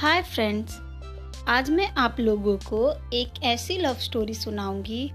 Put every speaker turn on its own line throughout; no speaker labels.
Hi friends आज मैं आप लोगों को एक ऐसी लव स्टोरी सुनाऊँगी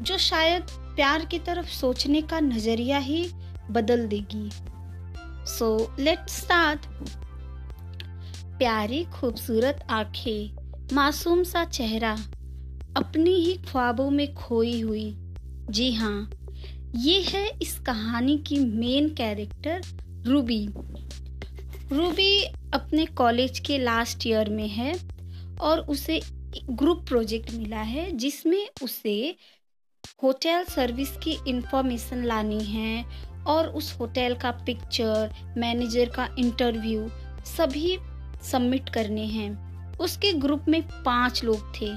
जो शायद प्यार की तरफ़ सोचने का नज़रिया ही बदल देगी। सो लेट्स स्टार्ट प्यारी खूबसूरत आँखें, मासूम सा चेहरा, अपनी ही ख्वाबों में खोई हुई। जी हाँ ये है इस कहानी की मेन कैरेक्टर रूबी रूबी अपने कॉलेज के लास्ट ईयर में है और उसे ग्रुप प्रोजेक्ट मिला है जिसमें उसे होटल सर्विस की इंफॉर्मेशन लानी है और उस होटल का पिक्चर, मैनेजर का इंटरव्यू सभी सबमिट करने हैं। उसके ग्रुप में पाँच लोग थे,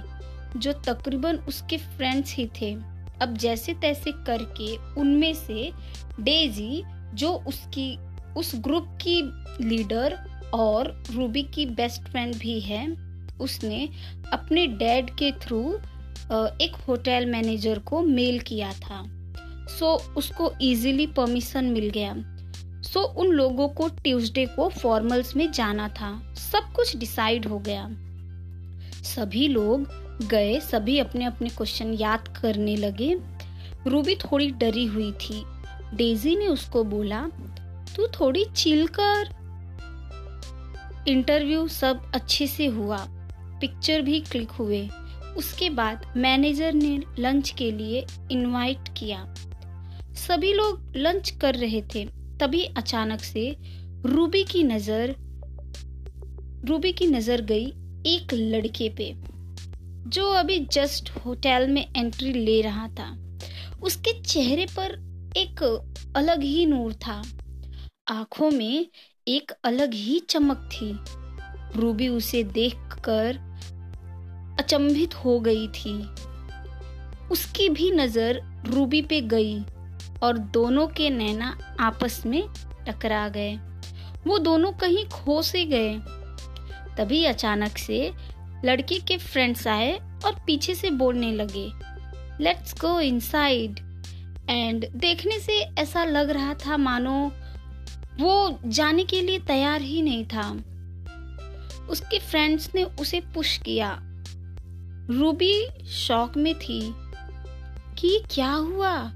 जो तकरीबन उसके फ्रेंड्स ही थे। अब जैसे तैसे करके उनमें से डेजी, जो उसकी उस ग्रुप की लीडर और रूबी की बेस्ट फ्रेंड भी है। उसने अपने डैड के थ्रू एक होटल मैनेजर को मेल किया था। सो, उसको इजीली परमिशन मिल गया। सो, उन लोगों को ट्यूसडे को फॉर्मल्स में जाना था। सब कुछ डिसाइड हो गया। सभी लोग गए, सभी अपने अपने क्वेश्चन याद करने लगे। रूबी थोड़ी डरी हुई थी। डेजी ने उसको बोला तू थोड़ी चिल कर। इंटरव्यू सब अच्छे से हुआ। पिक्चर भी क्लिक हुए। उसके बाद मैनेजर ने लंच के लिए इनवाइट किया। सभी लोग लंच कर रहे थे। तभी अचानक से रूबी की नज़र, रूबी की नज़र गई एक लड़के पे, जो अभी जस्ट होटल में एंट्री ले रहा था। उसके चेहरे पर एक अलग ही नूर था। आँखों में एक अलग ही चमक थी। रूबी उसे देखकर अचंभित हो गई थी। उसकी भी नज़र रूबी पे गई और दोनों के नैना आपस में टकरा गए। वो दोनों कहीं खो से गए। तभी अचानक से लड़की के फ्रेंड्स आए और पीछे से बोलने लगे लेट्स गो इनसाइड एंड देखने से ऐसा लग रहा था, मानो वो जाने के लिए तैयार ही नहीं था। उसके फ्रेंड्स ने उसे पुश किया। रूबी शौक में थी कि क्या हुआ?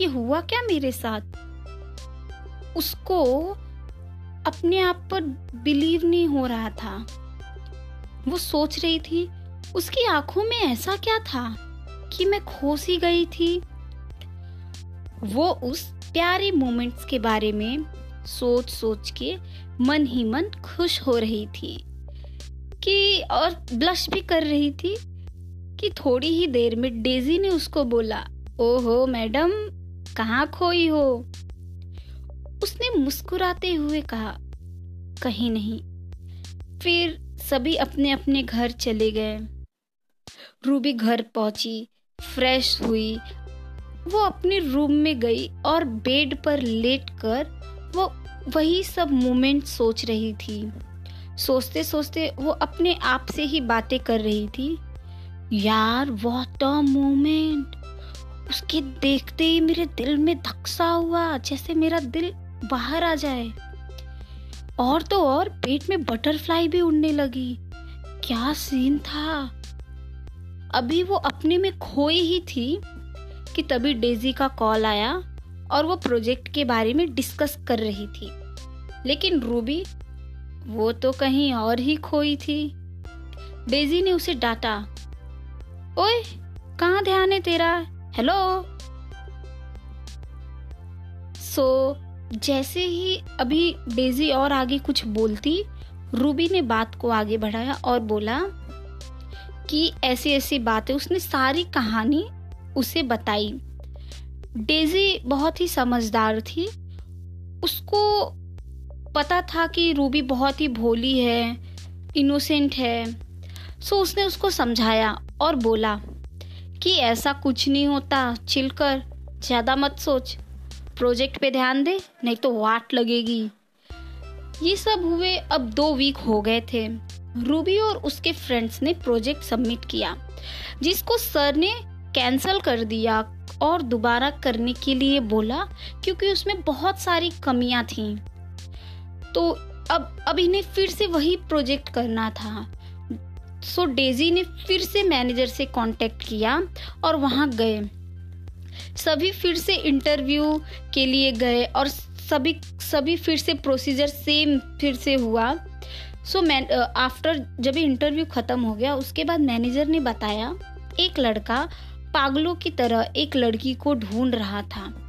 ये हुआ क्या मेरे साथ? उसको अपने आप पर बिलीव नहीं हो रहा था। वो सोच रही थी, उसकी आँखों में ऐसा क्या था कि मैं खो सी गई थी? वो उस प्यारे मोमेंट्स के बारे में सोच सोच के मन ही मन खुश हो रही थी कि, और ब्लश भी कर रही थी कि थोड़ी ही देर में डेजी ने उसको बोला, ओहो, मैडम, कहाँ खोई हो? उसने मुस्कुराते हुए कहा, कहीं नहीं। फिर सभी अपने अपने घर चले गए। रूबी घर पहुँची, फ्रेश हुई। वो अपने रूम में गई और बेड पर लेटकर वो वही सब मोमेंट सोच रही थी। सोचते सोचते वो अपने आप से ही बातें कर रही थी। यार वॉट अ मोमेंट उसके देखते ही मेरे दिल में धक्सा हुआ, जैसे मेरा दिल बाहर आ जाए। और तो और पेट में बटरफ्लाई भी उड़ने लगी। क्या सीन था? अभी वो अपने में खोई ही थी कि तभी डेजी का कॉल आया। और वो प्रोजेक्ट के बारे में डिस्कस कर रही थी। लेकिन रूबी, वो तो कहीं और ही खोई थी। डेजी ने उसे डांटा, ओए, कहाँ ध्यान है तेरा? हेलो? सो, जैसे ही अभी डेजी और आगे कुछ बोलती, रूबी ने बात को आगे बढ़ाया और बोला कि ऐसी ऐसी बातें उसने सारी कहानी उसे बताई। डेजी बहुत ही समझदार थी। उसको पता था कि रूबी बहुत ही भोली है इनोसेंट है। सो उसने उसको समझाया और बोला कि ऐसा कुछ नहीं होता चिल कर, ज़्यादा मत सोच। प्रोजेक्ट पे ध्यान दे, नहीं तो वाट लगेगी। ये सब हुए अब दो वीक हो गए थे। रूबी और उसके फ्रेंड्स ने प्रोजेक्ट सबमिट किया, जिसको सर ने कैंसिल कर दिया और दोबारा करने के लिए बोला क्योंकि उसमें बहुत सारी कमियाँ थी। तो अब अब इन्हें फिर से वही प्रोजेक्ट करना था। सो डेजी ने फिर से मैनेजर से कांटेक्ट किया और वहाँ गए। सभी फिर से इंटरव्यू के लिए गए और सभी सभी फिर से प्रोसीजर सेम फिर से हुआ। सो मैं आफ्टर जब इंटरव्यू ख़त्म हो गया, उसके बाद मैनेजर ने बताया, एक लड़का पागलों की तरह एक लड़की को ढूंढ रहा था।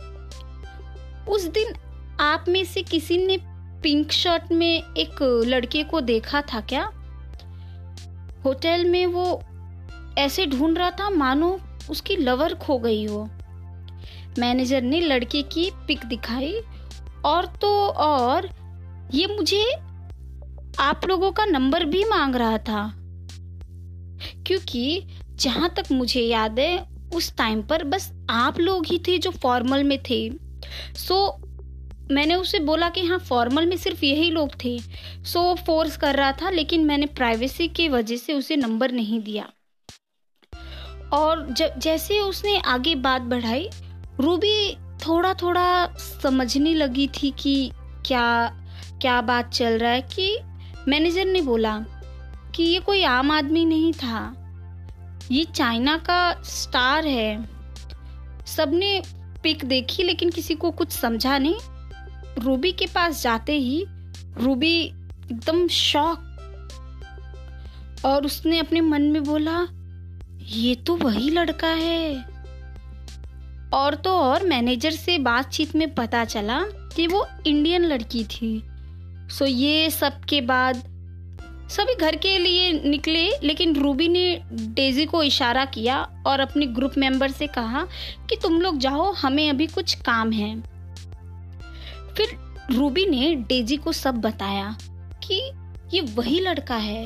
उस दिन आप में से किसी ने पिंक शर्ट में एक लड़के को देखा था क्या? होटल में वो ऐसे ढूंढ रहा था, मानो उसकी लवर खो गई हो। मैनेजर ने लड़के की पिक दिखाई और तो और ये मुझे आप लोगों का नंबर भी मांग रहा था। क्योंकि जहाँ तक मुझे याद है उस टाइम पर बस आप लोग ही थे जो फॉर्मल में थे। सो so, मैंने उसे बोला कि हाँ फॉर्मल में सिर्फ़ यही लोग थे। सो वो फोर्स कर रहा था लेकिन मैंने प्राइवेसी की वजह से उसे नंबर नहीं दिया। और जब जैसे उसने आगे बात बढ़ाई रूबी थोड़ा थोड़ा समझने लगी थी कि क्या क्या बात चल रहा है कि मैनेजर ने बोला कि ये कोई आम आदमी नहीं था। ये चाइना का स्टार है। सबने पिक देखी, लेकिन किसी को कुछ समझा नहीं। रूबी के पास जाते ही रूबी एकदम शॉक और उसने अपने मन में बोला, ये तो वही लड़का है। और तो और मैनेजर से बातचीत में पता चला कि वो इंडियन लड़की थी। सो ये सब के बाद सभी घर के लिए निकले, लेकिन रूबी ने डेजी को इशारा किया और अपने ग्रुप मेंबर से कहा कि तुम लोग जाओ, हमें अभी कुछ काम है। फिर रूबी ने डेजी को सब बताया कि ये वही लड़का है।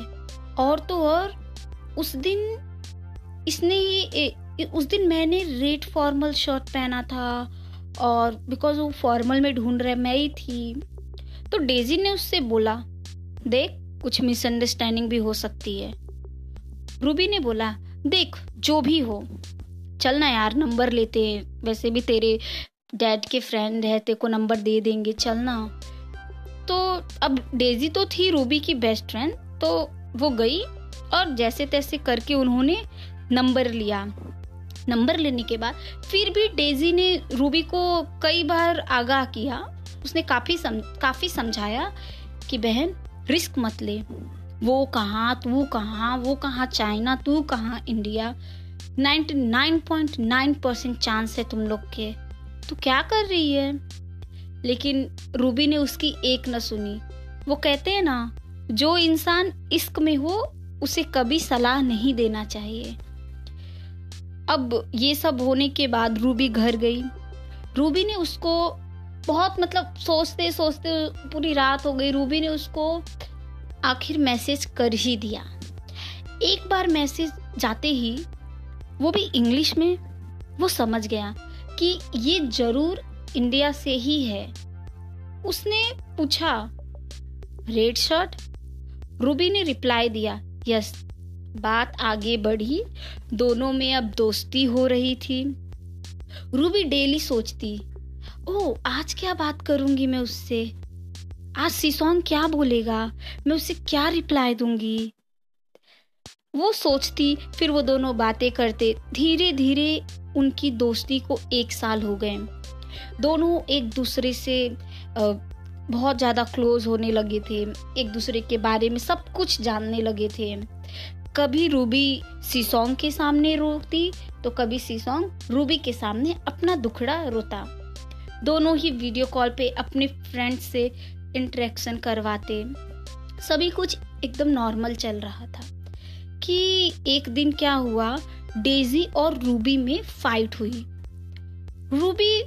और तो और, उस दिन इसने ये उस दिन मैंने रेड फॉर्मल शर्ट पहना था और बिकॉज़ वो फॉर्मल में ढूंढ रहे, मैं ही थी। तो डेजी ने उससे बोला, देख कुछ मिसअंडरस्टैंडिंग भी हो सकती है। रूबी ने बोला देख जो भी हो चल ना यार नंबर लेते हैं। वैसे भी तेरे डैड के फ्रेंड है तेरे को नंबर दे देंगे चलना तो अब डेजी तो थी रूबी की बेस्ट फ्रेंड तो वो गई और जैसे तैसे करके उन्होंने नंबर लिया। नंबर लेने के बाद फिर भी डेजी ने रूबी को कई बार आगाह किया। उसने काफ़ी सम, काफ़ी समझाया कि बहन रिस्क मत ले। वो कहाँ, तू कहाँ, वो कहाँ चाइना तू कहाँ इंडिया 99.9 परसेंट चांस है तुम लोग के। तू क्या कर रही है? लेकिन रूबी ने उसकी एक न सुनी। वो कहते हैं ना, जो इंसान इश्क में हो, उसे कभी सलाह नहीं देना चाहिए। अब ये सब होने के बाद रूबी घर गई। रूबी ने उसको बहुत मतलब सोचते सोचते पूरी रात हो गई। रूबी ने उसको आखिर मैसेज कर ही दिया। एक बार मैसेज जाते ही वो भी इंग्लिश में, वो समझ गया कि ये ज़रूर इंडिया से ही है। उसने पूछा, रेड शर्ट? रूबी ने रिप्लाई दिया, यस, बात आगे बढ़ी। दोनों में अब दोस्ती हो रही थी। रूबी डेली सोचती ओ आज क्या बात करूँगी मैं उससे? आज सीसोंग क्या बोलेगा? मैं उसे क्या रिप्लाई दूँगी? वो सोचती, फिर वो दोनों बातें करते। धीरे धीरे उनकी दोस्ती को एक साल हो गए। दोनों एक दूसरे से बहुत ज़्यादा क्लोज होने लगे थे। एक दूसरे के बारे में सब कुछ जानने लगे थे। कभी रूबी सीसोंग के सामने रोती तो कभी सीसोंग रूबी के सामने अपना दुखड़ा रोता। दोनों ही वीडियो कॉल पे अपने फ्रेंड्स से इंटरेक्शन करवाते। सभी कुछ एकदम नॉर्मल चल रहा था कि एक दिन क्या हुआ डेजी और रूबी में फाइट हुई। रूबी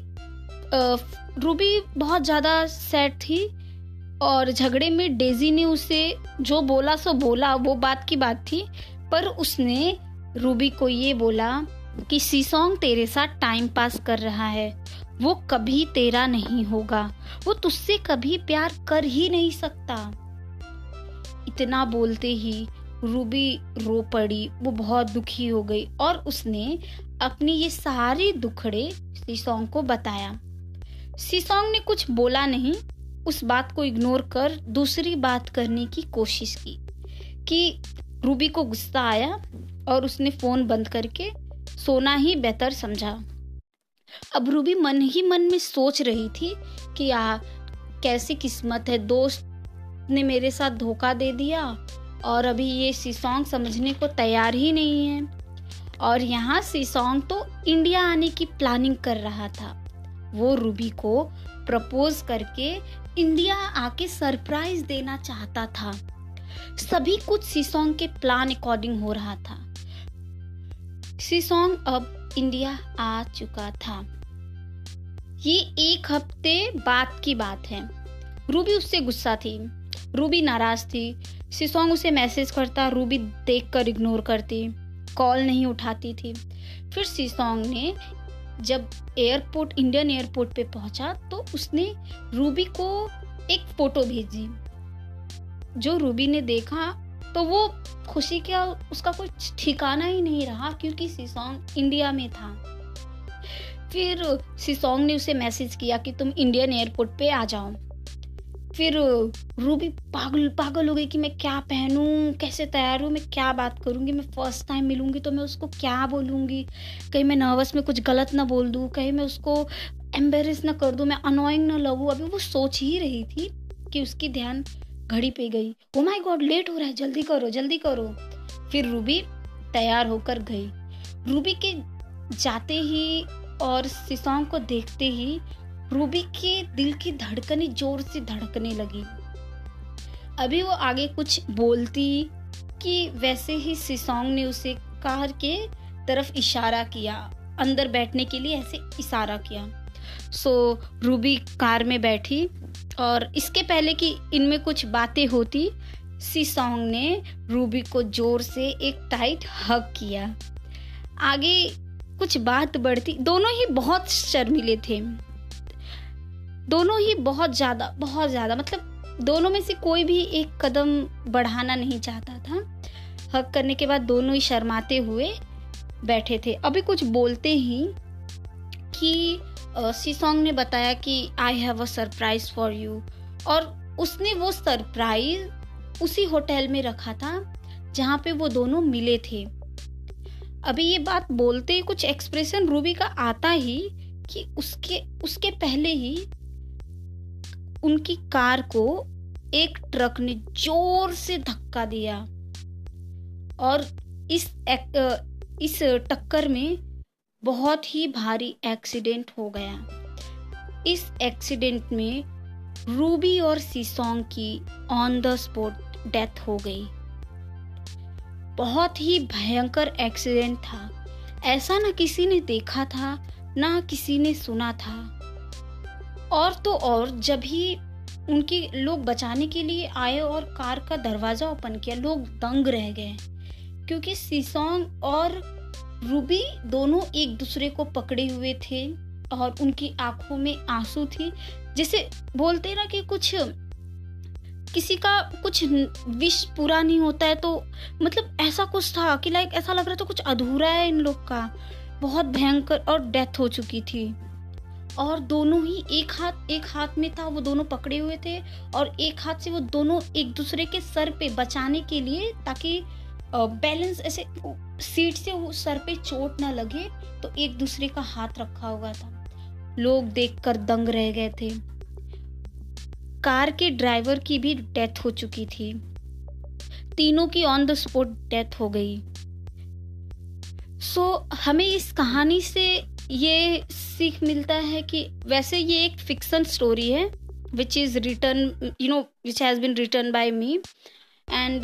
रूबी बहुत ज़्यादा सैड थी और झगड़े में डेजी ने उसे जो बोला सो बोला, वो बात की बात थी, पर उसने रूबी को ये बोला कि सीसोंग तेरे साथ टाइम पास कर रहा है, वो कभी तेरा नहीं होगा, वो तुझसे कभी प्यार कर ही नहीं सकता। इतना बोलते ही रूबी रो पड़ी, वो बहुत दुखी हो गई और उसने अपनी ये सारे दुखड़े सीसोंग को बताया। सीसोंग ने कुछ बोला नहीं, उस बात को इग्नोर कर दूसरी बात करने की कोशिश की कि रूबी को गुस्सा आया और उसने फ़ोन बंद करके सोना ही बेहतर समझा। अब रूबी मन ही मन में सोच रही थी कि आ, कैसी किस्मत है। दोस्त ने मेरे साथ धोखा दे दिया और अभी ये सीसोंग समझने को तैयार ही नहीं है। और यहाँ सीसोंग तो इंडिया आने की प्लानिंग कर रहा था। वो रूबी को प्रपोज करके इंडिया आके सरप्राइज़ देना चाहता था। सभी कुछ सीसोंग के प्लान अकॉर्डिंग हो रहा था। सीसोंग अब इंडिया आ चुका था। ये एक हफ़्ते बाद की बात है। रूबी उससे गुस्सा थी। रूबी नाराज़ थी। सिसोंग उसे मैसेज करता रूबी देख कर इग्नोर करती। कॉल नहीं उठाती थी। फिर सिसोंग ने जब एयरपोर्ट इंडियन एयरपोर्ट पे पहुँचा तो उसने रूबी को एक फ़ोटो भेजी। जो रूबी ने देखा तो वो खुशी का उसका कुछ ठिकाना ही नहीं रहा क्योंकि सिसोंग इंडिया में था। फिर सिसोंग ने उसे मैसेज किया कि तुम इंडियन एयरपोर्ट पे आ जाओ। फिर रूबी पागल पागल हो गई कि मैं क्या पहनूं, कैसे तैयार हूँ, मैं क्या बात करूँगी, मैं फ़र्स्ट टाइम मिलूँगी तो मैं उसको क्या बोलूँगी? कहीं मैं नर्वस में कुछ गलत ना बोल दूँ, कहीं मैं उसको एम्बेरस ना कर दूँ, मैं अनोइंग ना लगूँ। अभी वो सोच ही रही थी कि उसकी ध्यान घड़ी पे गई। ओ माई गॉड लेट हो रहा है जल्दी करो जल्दी करो। फिर रूबी तैयार होकर गई। रूबी के जाते ही और सिसोंग को देखते ही रूबी के दिल की धड़कने ज़ोर से धड़कने लगी। अभी वो आगे कुछ बोलती कि वैसे ही सिसोंग ने उसे कार के तरफ़ इशारा किया अंदर बैठने के लिए ऐसे इशारा किया। सो so, रूबी कार में बैठी और इसके पहले कि इनमें कुछ बातें होती सी सॉन्ग ने रूबी को ज़ोर से एक टाइट हक किया। आगे कुछ बात बढ़ती, दोनों ही बहुत शर्मिले थे। दोनों ही बहुत ज़्यादा बहुत ज़्यादा मतलब दोनों में से कोई भी एक कदम बढ़ाना नहीं चाहता था। हक करने के बाद दोनों ही शर्माते हुए बैठे थे। अभी कुछ बोलते ही कि सीसोंग ने बताया कि I have a surprise for you और उसने वो सरप्राइज़ उसी होटल में रखा था जहाँ पे वो दोनों मिले थे। अभी ये बात बोलते ही कुछ एक्सप्रेशन रूबी का आता ही कि उसके उसके पहले ही उनकी कार को एक ट्रक ने ज़ोर से धक्का दिया। और इस एक, इस टक्कर में बहुत ही भारी एक्सीडेंट हो गया। इस एक्सीडेंट में रूबी और सीसोंग की ऑन द स्पॉट डेथ हो गई। बहुत ही भयंकर एक्सीडेंट था। ऐसा ना किसी ने देखा था, ना किसी ने सुना था। और तो और, जब ही उनकी लोग बचाने के लिए आए और कार का दरवाज़ा ओपन किया, लोग दंग रह गए। क्योंकि सीसोंग और रूबी दोनों एक दूसरे को पकड़े हुए थे और उनकी आँखों में आँसू थी, जैसे बोलते ना कि कुछ, किसी का कुछ विश पूरा नहीं होता है तो मतलब ऐसा कुछ था कि लाइक ऐसा लग रहा था कुछ अधूरा है इन लोग का। बहुत भयंकर और डेथ हो चुकी थी। और दोनों ही एक हाथ एक हाथ में था, वो दोनों पकड़े हुए थे और एक हाथ से वो दोनों एक दूसरे के सर पे बचाने के लिए ताकि बैलेंस ऐसे सीट से वो सर पे चोट ना लगे तो एक दूसरे का हाथ रखा हुआ था। लोग देखकर दंग रह गए थे। कार के ड्राइवर की भी डेथ हो चुकी थी। तीनों की ऑन द स्पॉट डेथ हो गई। सो so, हमें इस कहानी से ये सीख मिलता है कि वैसे ये एक फिक्सन स्टोरी है which is return you know which has been return by me and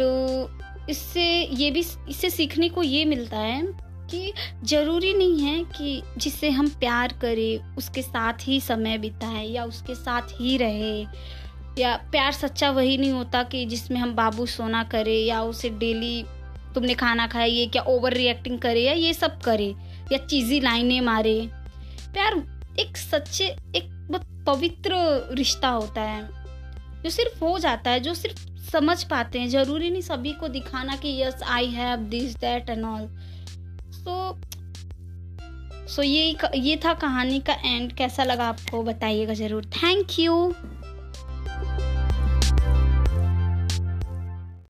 इससे ये भी, इससे सीखने को ये मिलता है कि ज़रूरी नहीं है कि जिससे हम प्यार करें, उसके साथ ही समय बिताएँ या उसके साथ ही रहे। या प्यार सच्चा वही नहीं होता कि जिसमें हम बाबू सोना करें या उसे डेली तुमने खाना खाया, ये क्या ओवर रिएक्टिंग करे या ये सब करे या चीज़ी लाइनें मारे। प्यार एक सच्चे, एक बहुत पवित्र रिश्ता होता है, जो सिर्फ़ हो जाता है, जो सिर्फ़ समझ पाते हैं। ज़रूरी नहीं सभी को दिखाना कि, yes I have this that and all so so ये ये था कहानी का एंड कैसा लगा आपको? बताइएगा ज़रूर। Thank you